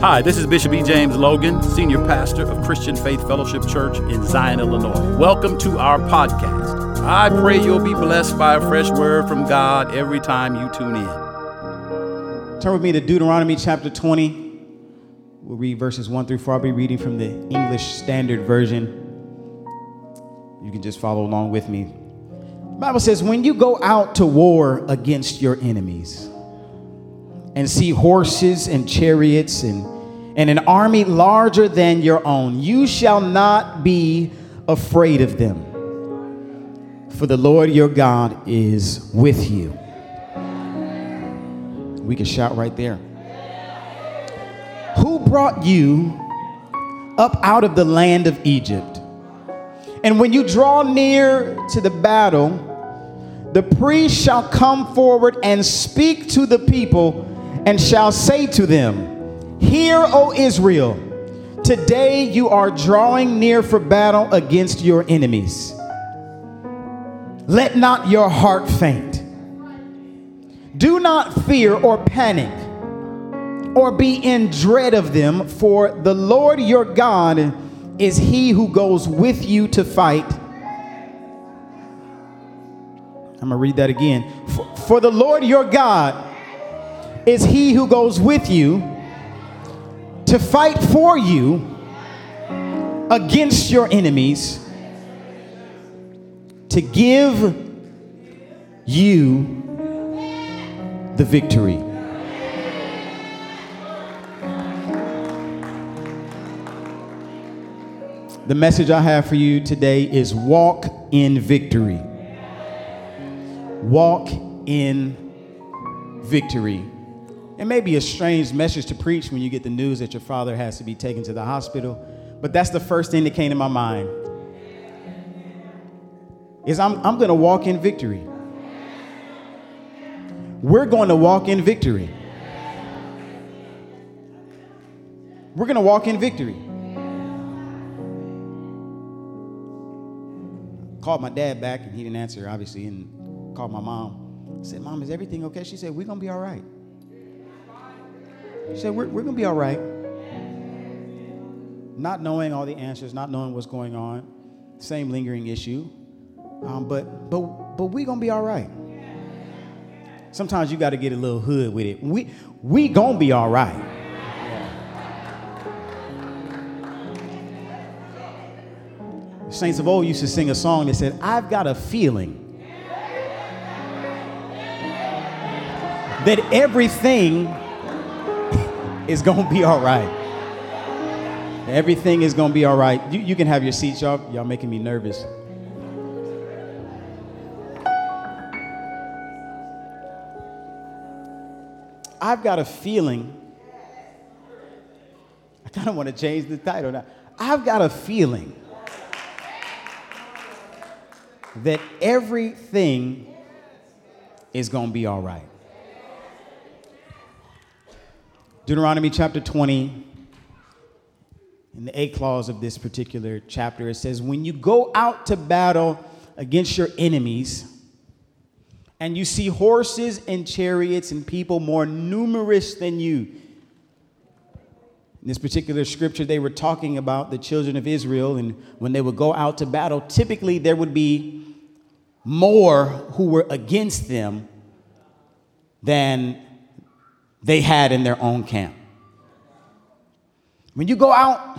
Hi, this is Bishop E. James Logan, Senior Pastor of Christian Faith Fellowship Church in Zion, Illinois. Welcome to our podcast. I pray you'll be blessed by a fresh word from God every time you tune in. Turn with me to Deuteronomy chapter 20. We'll read verses 1 through 4. I'll be reading from the English Standard Version. You can just follow along with me. The Bible says, When you go out to war against your enemies and see horses and chariots and, and an army larger than your own, you shall not be afraid of them. For the Lord your God is with you. We can shout right there. Who brought you up out of the land of Egypt? And when you draw near to the battle, the priest shall come forward and speak to the people and shall say to them, Hear, O Israel, today you are drawing near for battle against your enemies. Let not your heart faint. Do not fear or panic or be in dread of them, for the Lord your God is he who goes with you to fight. I'm going to read that again. For, for, the Lord your God is he who goes with you to fight for you against your enemies to give you the victory. The message I have for you today is walk in victory. Walk in victory. It may be a strange message to preach when you get the news that your father has to be taken to the hospital, but that's the first thing that came to my mind. Is I'm, I'm going to walk in victory. We're going to walk in victory. We're going to walk in victory. Called my dad back and he didn't answer, obviously, and called my mom. I said, Mom, is everything okay? She said, We're going to be all right. She said, We're, we're going to be all right. Not knowing all the answers, not knowing what's going on, same lingering issue. Um, but but but we gonna be all right. Sometimes you got to get a little hood with it. We we gonna be all right. Saints of old used to sing a song that said, "I've got a feeling that everything is gonna be all right." Everything is gonna be all right. You, you can have your seats, y'all. Y'all making me nervous. I've got a feeling. I kind of want to change the title now. I've got a feeling that everything is going to be all right. Deuteronomy chapter 20, in the eighth clause of this particular chapter, it says, When you go out to battle against your enemies, and you see horses and chariots and people more numerous than you. In this particular scripture, they were talking about the children of Israel, and when they would go out to battle, typically there would be more who were against them than they had in their own camp. When you go out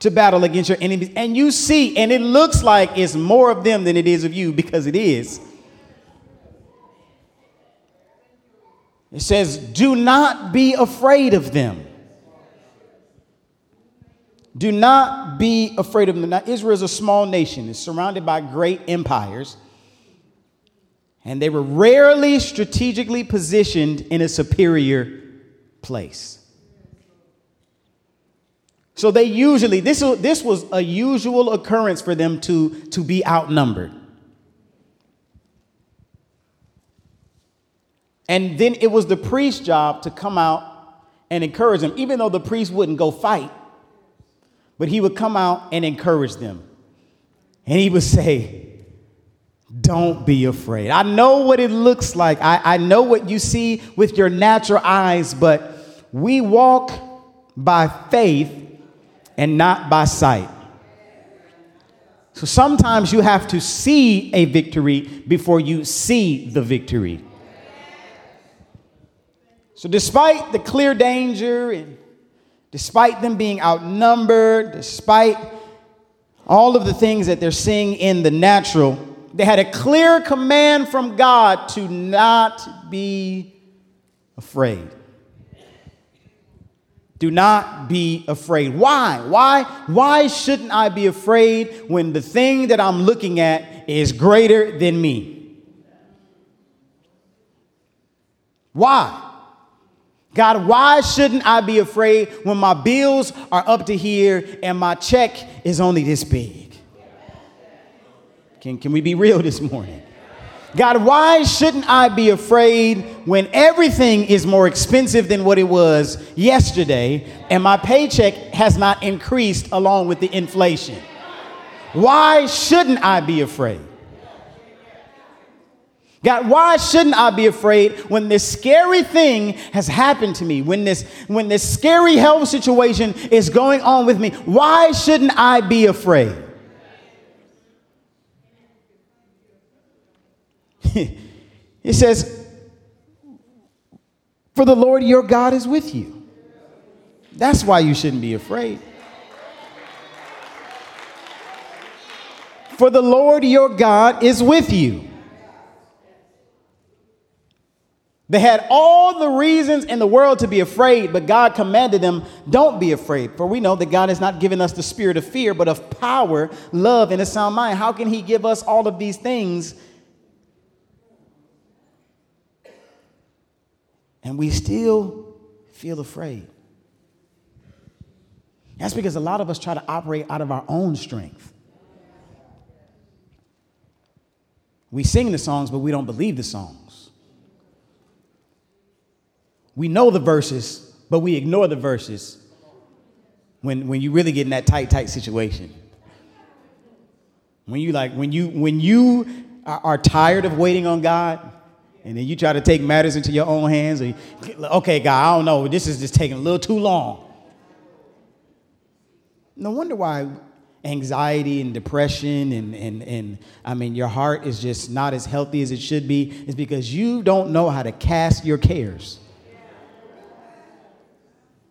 to battle against your enemies and you see, and it looks like it's more of them than it is of you, because it is It says, Do not be afraid of them. Do not be afraid of them. Now, Israel is a small nation, it's surrounded by great empires, and they were rarely strategically positioned in a superior place. So they usually, this, this was a usual occurrence for them to, to be outnumbered. And then it was the priest's job to come out and encourage them, even though the priest wouldn't go fight, but he would come out and encourage them. And he would say, Don't be afraid. I know what it looks like, I, I know what you see with your natural eyes, but we walk by faith and not by sight. So sometimes you have to see a victory before you see the victory. So, despite the clear danger and despite them being outnumbered, despite all of the things that they're seeing in the natural, they had a clear command from God to not be afraid. Do not be afraid. Why? Why? Why shouldn't I be afraid when the thing that I'm looking at is greater than me? Why? God, why shouldn't I be afraid when my bills are up to here and my check is only this big? Can, can we be real this morning? God, why shouldn't I be afraid when everything is more expensive than what it was yesterday and my paycheck has not increased along with the inflation? Why shouldn't I be afraid? God, why shouldn't I be afraid when this scary thing has happened to me? When this when this scary health situation is going on with me, why shouldn't I be afraid? it says, For the Lord your God is with you. That's why you shouldn't be afraid. For the Lord your God is with you. They had all the reasons in the world to be afraid, but God commanded them, Don't be afraid. For we know that God has not given us the spirit of fear, but of power, love, and a sound mind. How can He give us all of these things? And we still feel afraid. That's because a lot of us try to operate out of our own strength. We sing the songs, but we don't believe the songs. We know the verses, but we ignore the verses when, when you really get in that tight, tight situation. When you like, when you when you are, are tired of waiting on God, and then you try to take matters into your own hands, or okay, God, I don't know, this is just taking a little too long. No wonder why anxiety and depression and, and, and I mean, your heart is just not as healthy as it should be, is because you don't know how to cast your cares.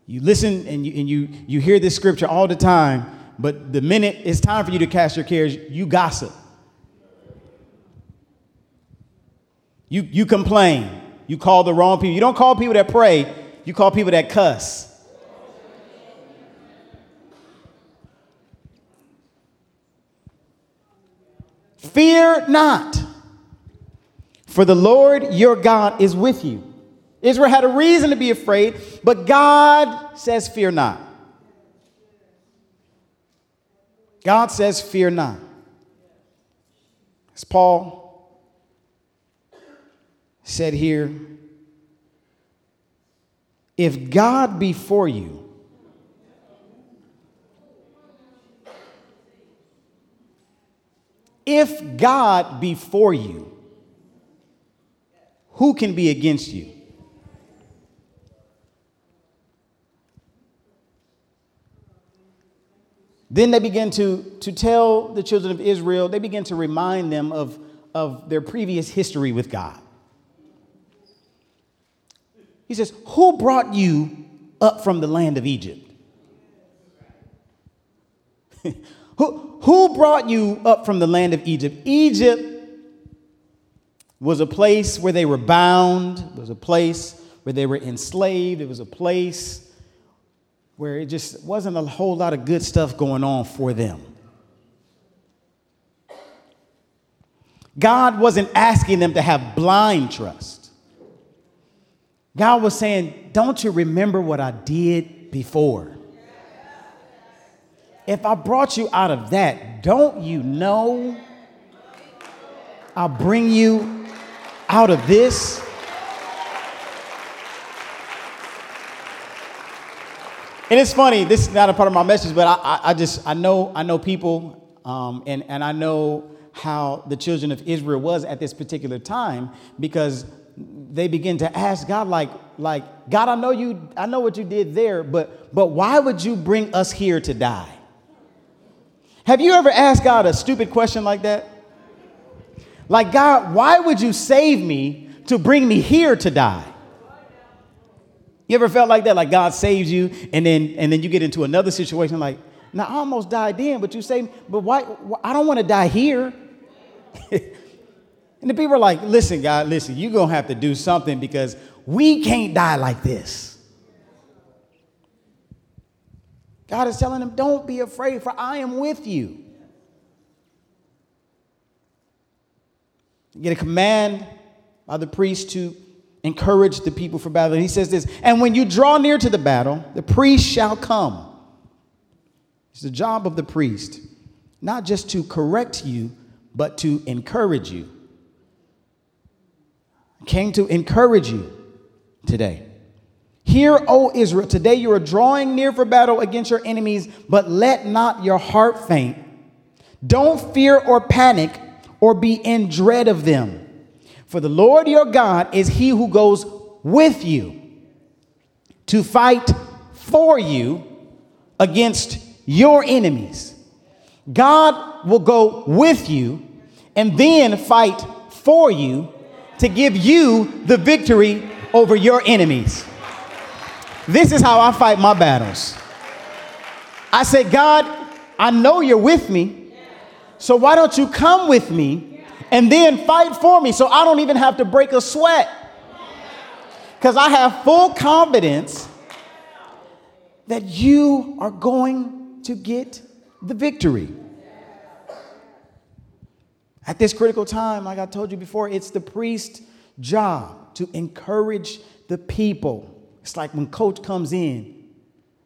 You listen and you, and you, you hear this scripture all the time, but the minute it's time for you to cast your cares, you gossip. You, you complain. You call the wrong people. You don't call people that pray, you call people that cuss. Fear not, for the Lord your God is with you Israel had a reason to be afraid, but God says, Fear not. God says, Fear not. As Paul said here, if God be for you, if God be for you, who can be against you? Then they begin to, to tell the children of Israel, they begin to remind them of, of their previous history with God. He says, Who brought you up from the land of Egypt? who, who brought you up from the land of Egypt? Egypt was a place where they were bound, it was a place where they were enslaved, it was a place where it just wasn't a whole lot of good stuff going on for them. God wasn't asking them to have blind trust. God was saying, Don't you remember what I did before? If I brought you out of that, don't you know I'll bring you out of this? And it's funny, this is not a part of my message, but I, I, I just, I know, I know people, um, and, and I know how the children of Israel was at this particular time because they begin to ask God, like, like, God, I know you, I know what you did there, but but why would you bring us here to die? Have you ever asked God a stupid question like that? Like, God, why would you save me to bring me here to die? You ever felt like that? Like God saves you, and then and then you get into another situation like, now I almost died then, but you say, but why, why I don't want to die here. and the people are like, listen, God, listen, you're gonna have to do something because we can't die like this. God is telling them, don't be afraid, for I am with you. You get a command by the priest to encourage the people for battle. he says this, and when you draw near to the battle, the priest shall come. It's the job of the priest, not just to correct you, but to encourage you. Came to encourage you today. Hear, O Israel, today you are drawing near for battle against your enemies, but let not your heart faint. Don't fear or panic or be in dread of them. For the Lord your God is he who goes with you to fight for you against your enemies. God will go with you and then fight for you to give you the victory over your enemies. This is how I fight my battles. I say, God, I know you're with me, so why don't you come with me and then fight for me so I don't even have to break a sweat? Because I have full confidence that you are going to get the victory. At this critical time, like I told you before, it's the priest's job to encourage the people. It's like when coach comes in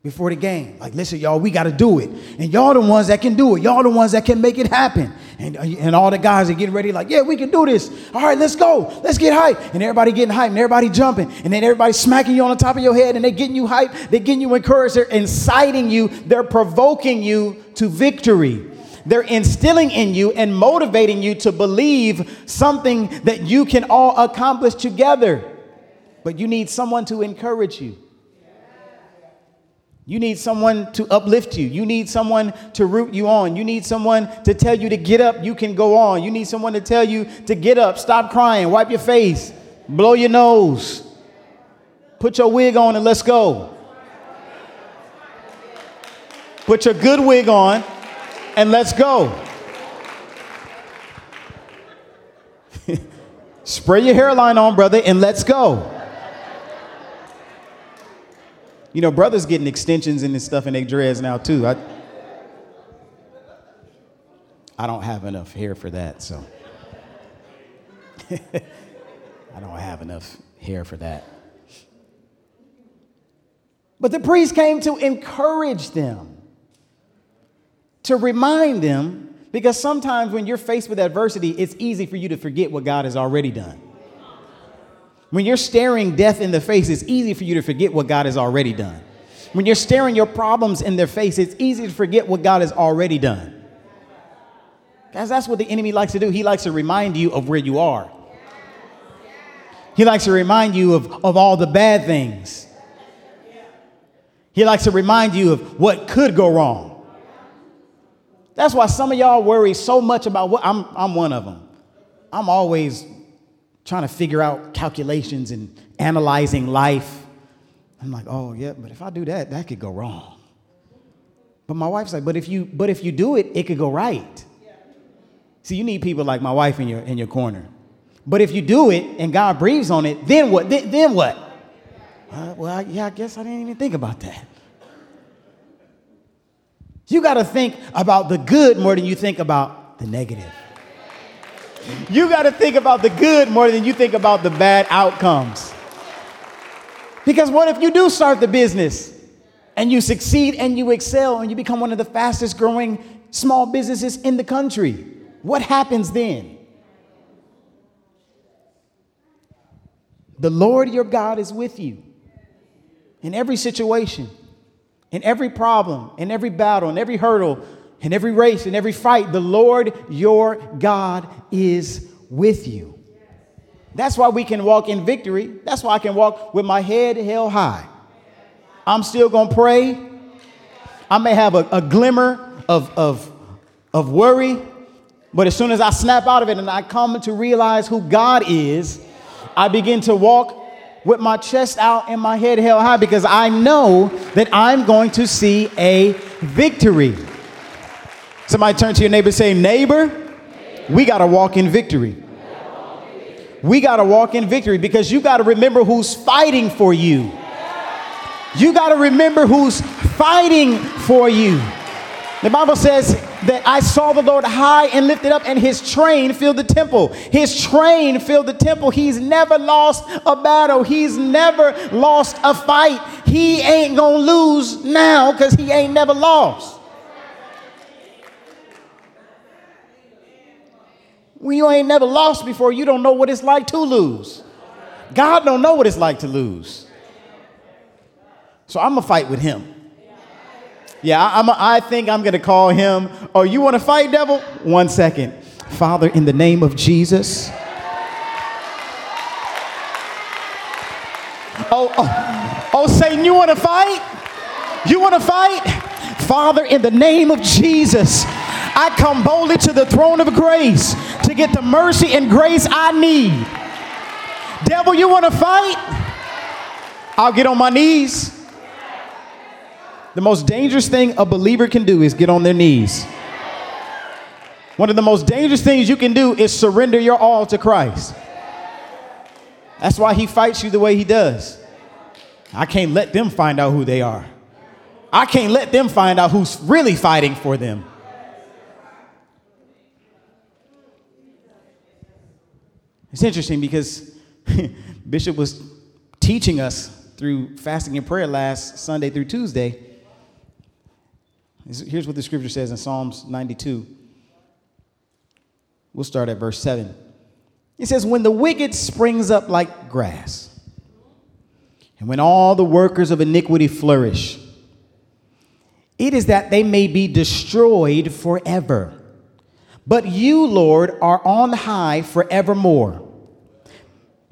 before the game, like, listen, y'all, we got to do it. And y'all the ones that can do it. Y'all the ones that can make it happen. And, and all the guys are getting ready, like, yeah, we can do this. All right, let's go. Let's get hyped. And everybody getting hyped and everybody jumping. And then everybody smacking you on the top of your head and they getting you hyped. They're getting you encouraged. They're inciting you. They're provoking you to victory. They're instilling in you and motivating you to believe something that you can all accomplish together. But you need someone to encourage you. You need someone to uplift you. You need someone to root you on. You need someone to tell you to get up, you can go on. You need someone to tell you to get up, stop crying, wipe your face, blow your nose, put your wig on, and let's go. Put your good wig on and let's go. Spray your hairline on, brother, and let's go. You know, brothers getting extensions and this stuff in their dreads now too. I, I don't have enough hair for that, so. I don't have enough hair for that. But the priest came to encourage them to remind them, because sometimes when you're faced with adversity, it's easy for you to forget what God has already done. When you're staring death in the face, it's easy for you to forget what God has already done. When you're staring your problems in their face, it's easy to forget what God has already done. Guys, that's what the enemy likes to do. He likes to remind you of where you are. He likes to remind you of, of all the bad things. He likes to remind you of what could go wrong. That's why some of y'all worry so much about what I'm, I'm one of them. I'm always trying to figure out calculations and analyzing life. I'm like, oh yeah, but if I do that, that could go wrong. But my wife's like, but if you but if you do it, it could go right. See, you need people like my wife in your in your corner. But if you do it and God breathes on it, then what? Then, then what? Uh, well, yeah, I guess I didn't even think about that. You got to think about the good more than you think about the negative. You got to think about the good more than you think about the bad outcomes. Because what if you do start the business and you succeed and you excel and you become one of the fastest growing small businesses in the country? What happens then? The Lord your God is with you in every situation. In every problem, in every battle, in every hurdle, in every race, in every fight, the Lord your God is with you. That's why we can walk in victory. That's why I can walk with my head held high. I'm still going to pray. I may have a, a glimmer of, of, of worry, but as soon as I snap out of it and I come to realize who God is, I begin to walk with my chest out and my head held high because I know that I'm going to see a victory. Somebody turn to your neighbor and say, Neighbor, we got to walk in victory. We got to walk in victory because you got to remember who's fighting for you. You got to remember who's fighting for you. The Bible says that I saw the Lord high and lifted up, and his train filled the temple. His train filled the temple. He's never lost a battle, he's never lost a fight. He ain't gonna lose now because he ain't never lost. When you ain't never lost before, you don't know what it's like to lose. God don't know what it's like to lose. So I'm gonna fight with him. Yeah, I, am I think I'm going to call him. Oh, you want to fight, devil? One second. Father, in the name of Jesus. Oh, oh, oh Satan, you want to fight? You want to fight? Father, in the name of Jesus, I come boldly to the throne of grace to get the mercy and grace I need. Devil, you want to fight? I'll get on my knees. The most dangerous thing a believer can do is get on their knees. One of the most dangerous things you can do is surrender your all to Christ. That's why he fights you the way he does. I can't let them find out who they are. I can't let them find out who's really fighting for them. It's interesting because Bishop was teaching us through fasting and prayer last Sunday through Tuesday Here's what the scripture says in Psalms 92. We'll start at verse 7. It says, When the wicked springs up like grass, and when all the workers of iniquity flourish, it is that they may be destroyed forever. But you, Lord, are on high forevermore.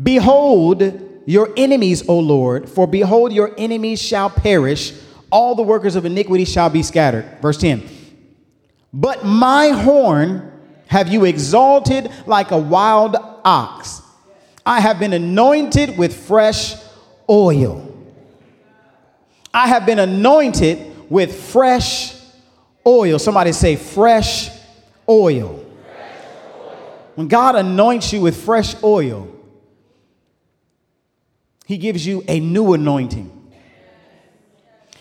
Behold your enemies, O Lord, for behold, your enemies shall perish all the workers of iniquity shall be scattered. Verse 10. But my horn have you exalted like a wild ox. I have been anointed with fresh oil. I have been anointed with fresh oil. Somebody say, fresh oil. When God anoints you with fresh oil, He gives you a new anointing.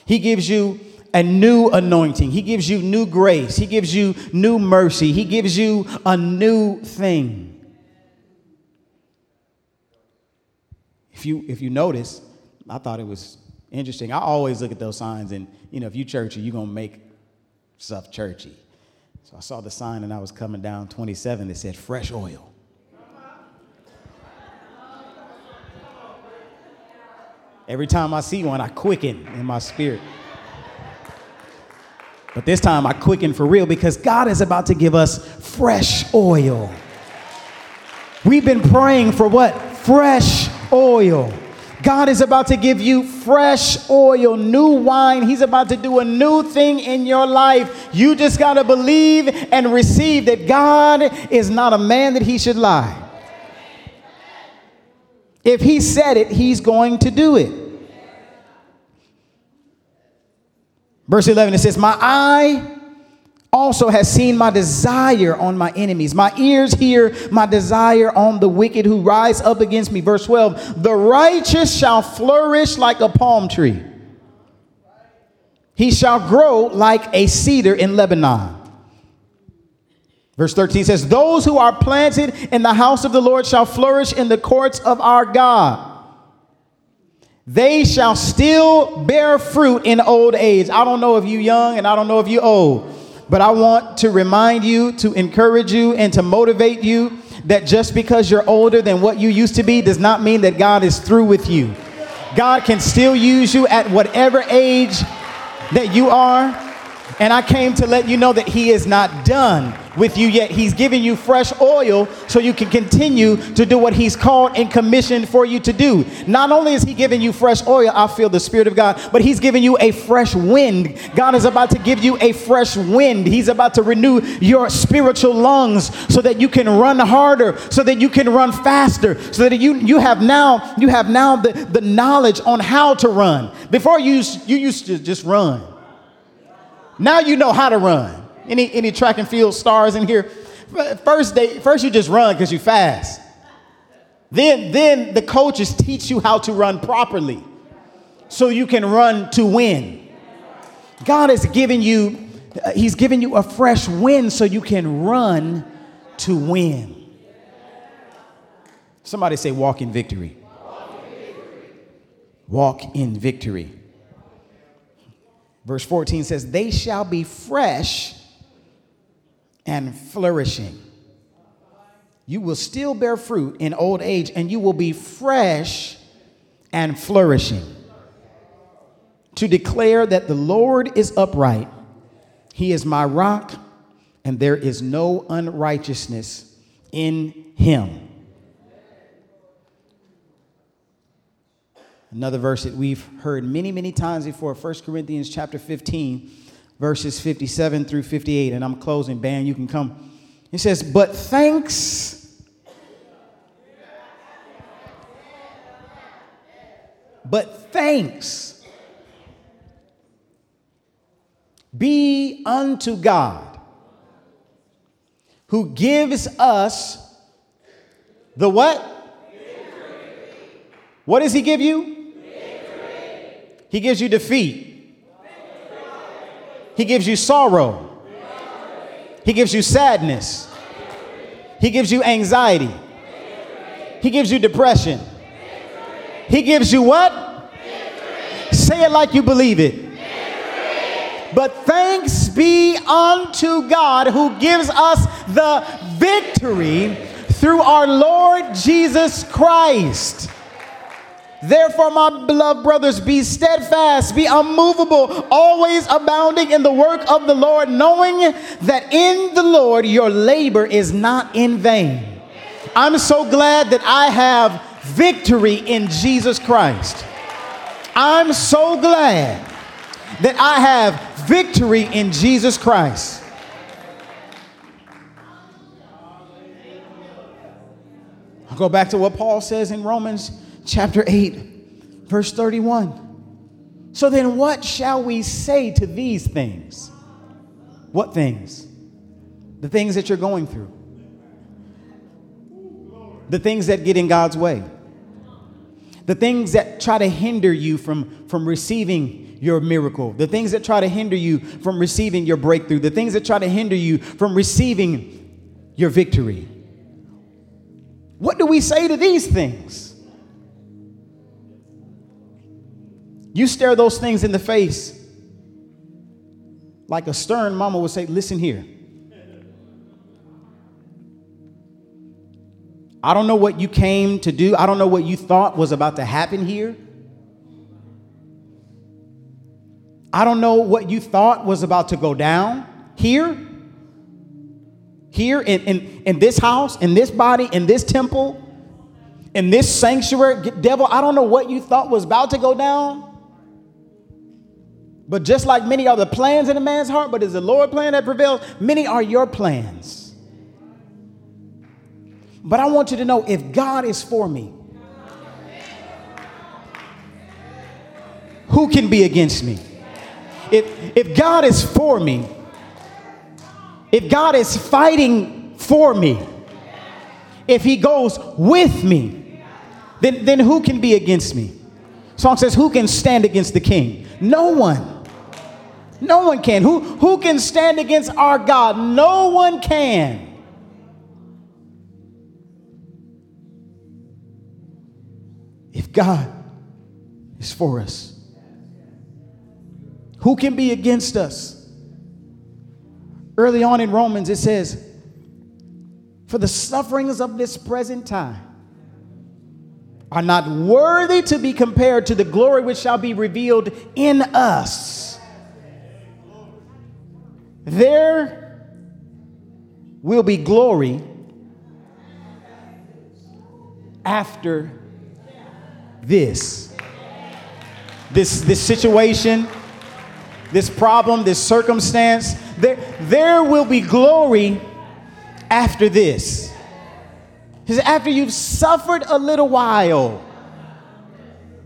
He gives you a new anointing. He gives you new grace. He gives you new mercy. He gives you a new thing. If you if you notice, I thought it was interesting. I always look at those signs and you know, if you churchy, you're gonna make stuff churchy. So I saw the sign and I was coming down 27 that said fresh oil. Every time I see one, I quicken in my spirit. But this time I quicken for real because God is about to give us fresh oil. We've been praying for what? Fresh oil. God is about to give you fresh oil, new wine. He's about to do a new thing in your life. You just got to believe and receive that God is not a man that he should lie. If he said it, he's going to do it. Verse 11, it says, My eye also has seen my desire on my enemies. My ears hear my desire on the wicked who rise up against me. Verse 12, The righteous shall flourish like a palm tree, he shall grow like a cedar in Lebanon. Verse 13 says, Those who are planted in the house of the Lord shall flourish in the courts of our God. They shall still bear fruit in old age. I don't know if you young and I don't know if you old, but I want to remind you, to encourage you, and to motivate you that just because you're older than what you used to be does not mean that God is through with you. God can still use you at whatever age that you are. And I came to let you know that He is not done with you yet. He's giving you fresh oil so you can continue to do what He's called and commissioned for you to do. Not only is He giving you fresh oil, I feel the Spirit of God, but He's giving you a fresh wind. God is about to give you a fresh wind. He's about to renew your spiritual lungs so that you can run harder, so that you can run faster, so that you, you have now you have now the, the knowledge on how to run. Before you, you used to just run. Now you know how to run. Any any track and field stars in here? First day, first you just run because you fast. Then then the coaches teach you how to run properly, so you can run to win. God has given you, He's given you a fresh wind so you can run to win. Somebody say, walk in victory. Walk in victory. Verse 14 says, They shall be fresh and flourishing. You will still bear fruit in old age, and you will be fresh and flourishing. To declare that the Lord is upright, He is my rock, and there is no unrighteousness in Him. Another verse that we've heard many, many times before, 1 Corinthians chapter 15 verses 57 through 58. And I'm closing. Ban, you can come. It says, But thanks. But thanks be unto God who gives us the what? What does he give you? He gives you defeat. He gives you sorrow. He gives you sadness. He gives you anxiety. He gives you depression. He gives you what? Say it like you believe it. But thanks be unto God who gives us the victory through our Lord Jesus Christ. Therefore, my beloved brothers, be steadfast, be unmovable, always abounding in the work of the Lord, knowing that in the Lord your labor is not in vain. I'm so glad that I have victory in Jesus Christ. I'm so glad that I have victory in Jesus Christ. I'll go back to what Paul says in Romans chapter 8, verse 31. So then, what shall we say to these things? What things? The things that you're going through, the things that get in God's way, the things that try to hinder you from, from receiving your miracle, the things that try to hinder you from receiving your breakthrough, the things that try to hinder you from receiving your victory. What do we say to these things? You stare those things in the face like a stern mama would say, Listen here. I don't know what you came to do. I don't know what you thought was about to happen here. I don't know what you thought was about to go down here, here in, in, in this house, in this body, in this temple, in this sanctuary. Devil, I don't know what you thought was about to go down. But just like many are the plans in a man's heart, but is the Lord plan that prevails? Many are your plans. But I want you to know if God is for me, who can be against me? If, if God is for me, if God is fighting for me, if He goes with me, then, then who can be against me? Song says, Who can stand against the king? No one. No one can. Who, who can stand against our God? No one can. If God is for us, who can be against us? Early on in Romans, it says, For the sufferings of this present time are not worthy to be compared to the glory which shall be revealed in us. There will be glory after this. This, this situation, this problem, this circumstance, there, there will be glory after this. Said, after you've suffered a little while,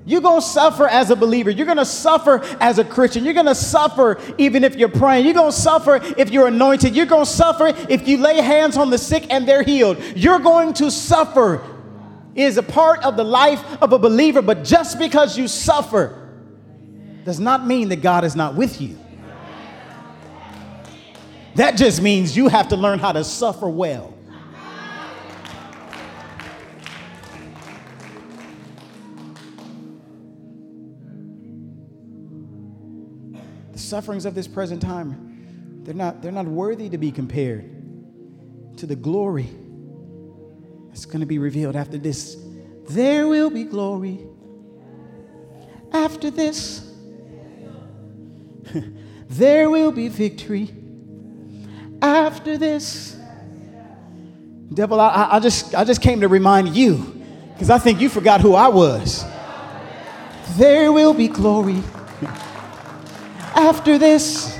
you're going to suffer as a believer. You're going to suffer as a Christian. You're going to suffer even if you're praying. You're going to suffer if you're anointed. You're going to suffer if you lay hands on the sick and they're healed. You're going to suffer. It is a part of the life of a believer, but just because you suffer does not mean that God is not with you. That just means you have to learn how to suffer well. Sufferings of this present time, they're not, they're not worthy to be compared to the glory that's going to be revealed after this. There will be glory after this. there will be victory after this. Devil, I, I, just, I just came to remind you because I think you forgot who I was. There will be glory after this.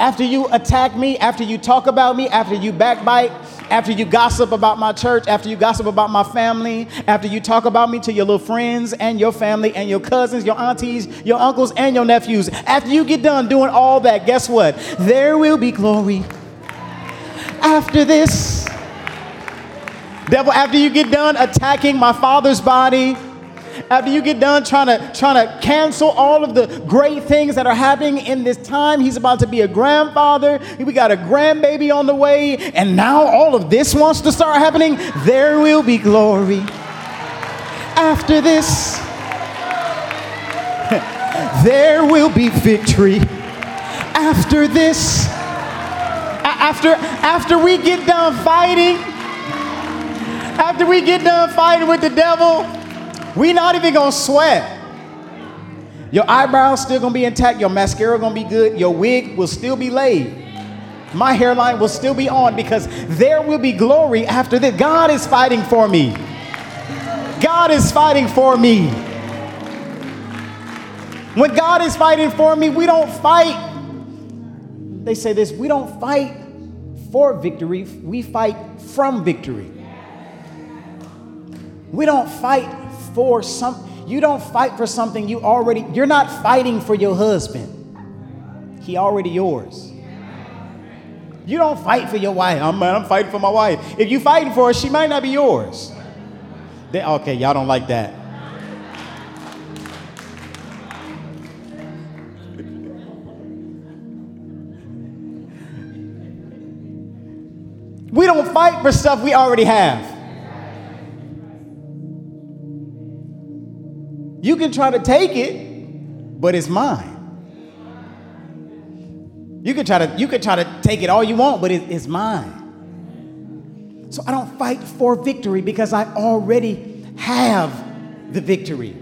After you attack me, after you talk about me, after you backbite, after you gossip about my church, after you gossip about my family, after you talk about me to your little friends and your family and your cousins, your aunties, your uncles, and your nephews, after you get done doing all that, guess what? There will be glory after this. Devil, after you get done attacking my father's body, after you get done trying to trying to cancel all of the great things that are happening in this time. He's about to be a grandfather. We got a grandbaby on the way. And now all of this wants to start happening. There will be glory after this. There will be victory after this. After after we get done fighting after we get done fighting with the devil we not even gonna sweat. Your eyebrows still gonna be intact, your mascara gonna be good, your wig will still be laid. My hairline will still be on because there will be glory after this. God is fighting for me. God is fighting for me. When God is fighting for me, we don't fight. They say this we don't fight for victory, we fight from victory. We don't fight for some you don't fight for something you already you're not fighting for your husband. He already yours. You don't fight for your wife. I'm, I'm fighting for my wife. If you fighting for her, she might not be yours. They, okay, y'all don't like that. We don't fight for stuff we already have. You can try to take it, but it's mine. You can try to you can try to take it all you want, but it, it's mine. So I don't fight for victory because I already have the victory.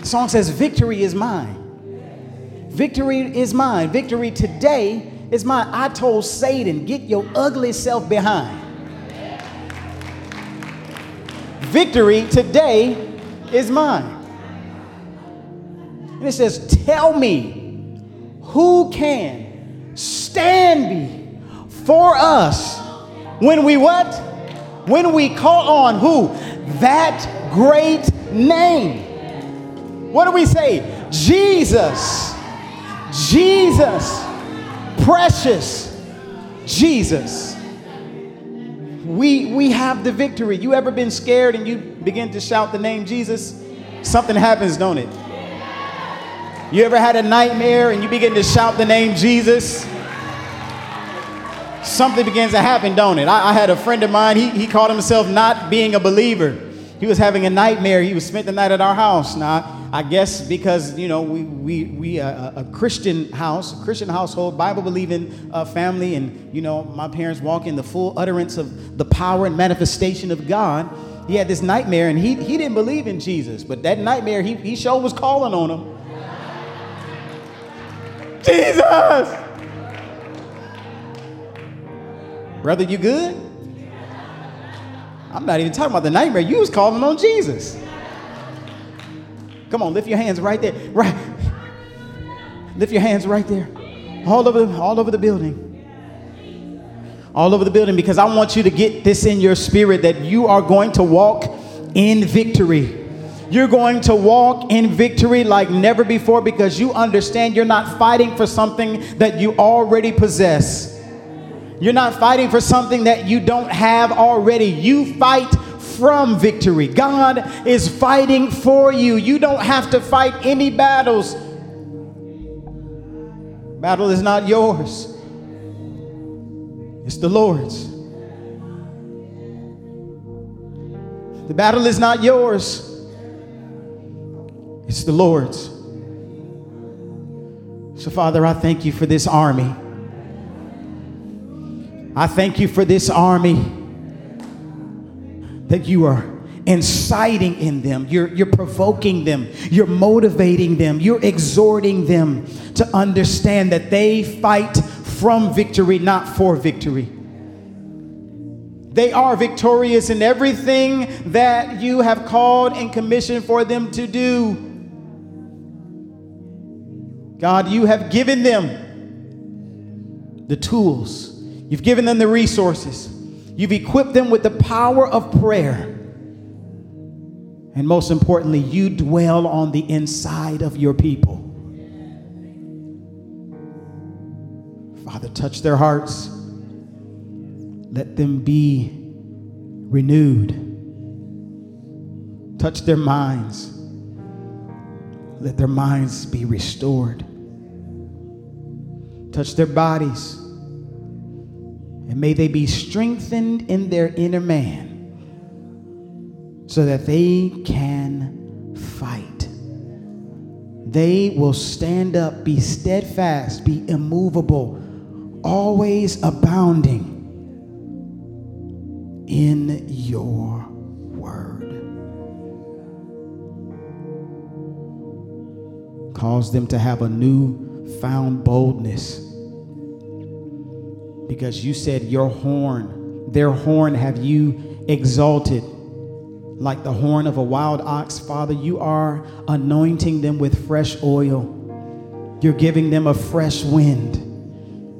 The song says, Victory is mine. Victory is mine. Victory today is mine. I told Satan, Get your ugly self behind. Victory today is mine. And it says, Tell me who can stand me before us when we what? When we call on who? That great name. What do we say? Jesus. Jesus. Precious Jesus we, we have the victory. You ever been scared and you begin to shout the name Jesus? Something happens, don't it? You ever had a nightmare and you begin to shout the name Jesus? Something begins to happen, don't it? I, I had a friend of mine, he, he called himself not being a believer. He was having a nightmare. He was spent the night at our house. Now, I guess because you know we we we uh, a Christian house, a Christian household, Bible believing uh, family, and you know my parents walk in the full utterance of the power and manifestation of God. He had this nightmare, and he he didn't believe in Jesus, but that nightmare he he sure was calling on him. Jesus. Brother, you good? I'm not even talking about the nightmare. You was calling on Jesus. Come on, lift your hands right there. Right. Lift your hands right there. All over, all over the building. All over the building because I want you to get this in your spirit that you are going to walk in victory. You're going to walk in victory like never before because you understand you're not fighting for something that you already possess. You're not fighting for something that you don't have already. You fight from victory. God is fighting for you. You don't have to fight any battles. Battle is not yours. It's the Lord's. The battle is not yours. It's the Lord's. So, Father, I thank you for this army. I thank you for this army that you are inciting in them. You're, you're provoking them. You're motivating them. You're exhorting them to understand that they fight from victory, not for victory. They are victorious in everything that you have called and commissioned for them to do. God, you have given them the tools You've given them the resources. You've equipped them with the power of prayer. And most importantly, you dwell on the inside of your people. Father, touch their hearts. Let them be renewed. Touch their minds. Let their minds be restored. Touch their bodies. And may they be strengthened in their inner man so that they can fight. They will stand up, be steadfast, be immovable, always abounding in your word. Cause them to have a new found boldness because you said your horn, their horn have you exalted like the horn of a wild ox. Father, you are anointing them with fresh oil. You're giving them a fresh wind.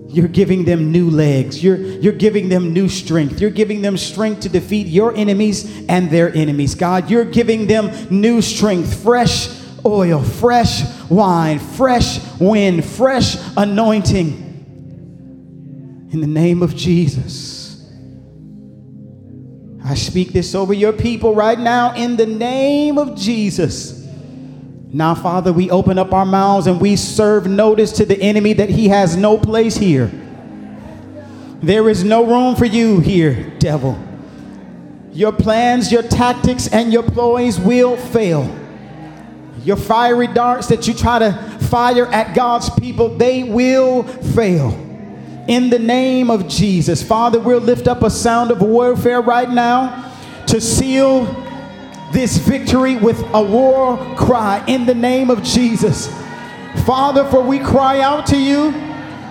You're giving them new legs. You're, you're giving them new strength. You're giving them strength to defeat your enemies and their enemies. God, you're giving them new strength, fresh oil, fresh wine, fresh wind, fresh anointing in the name of Jesus. I speak this over your people right now in the name of Jesus. Now, Father, we open up our mouths and we serve notice to the enemy that he has no place here. There is no room for you here, devil. Your plans, your tactics, and your ploys will fail. Your fiery darts that you try to fire at God's people, they will fail in the name of Jesus. Father, we'll lift up a sound of warfare right now to seal this victory with a war cry in the name of Jesus. Father, for we cry out to you.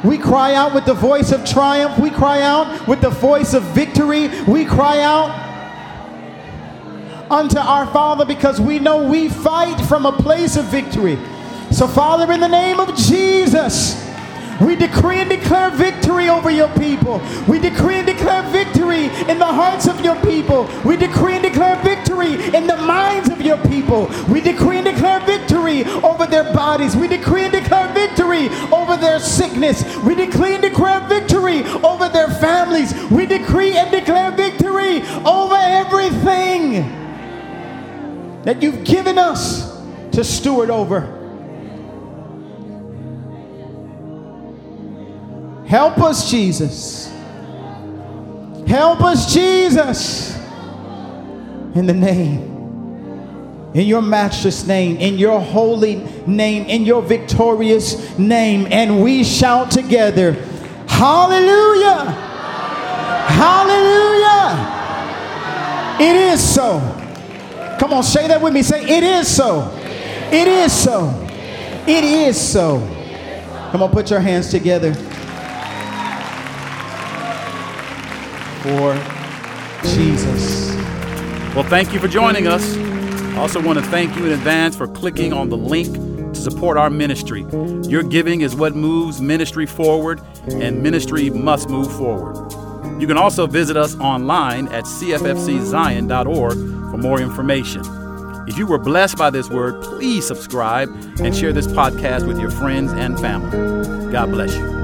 We cry out with the voice of triumph. We cry out with the voice of victory. We cry out unto our Father because we know we fight from a place of victory. So, Father, in the name of Jesus, we decree and declare victory over your people. We decree and declare victory in the hearts of your people. We decree and declare victory in the minds of your people. We decree and declare victory over their bodies. We decree and declare victory over their sickness. We decree and declare victory over their families. We decree and declare victory over everything that you've given us to steward over. Help us, Jesus. Help us, Jesus. In the name, in your matchless name, in your holy name, in your victorious name. And we shout together, Hallelujah! Hallelujah! It is so. Come on, say that with me. Say, It is so. It is so. It is so. Come on, put your hands together for Jesus. Well, thank you for joining us. I also want to thank you in advance for clicking on the link to support our ministry. Your giving is what moves ministry forward, and ministry must move forward. You can also visit us online at cffczion.org for more information. If you were blessed by this word, please subscribe and share this podcast with your friends and family. God bless you.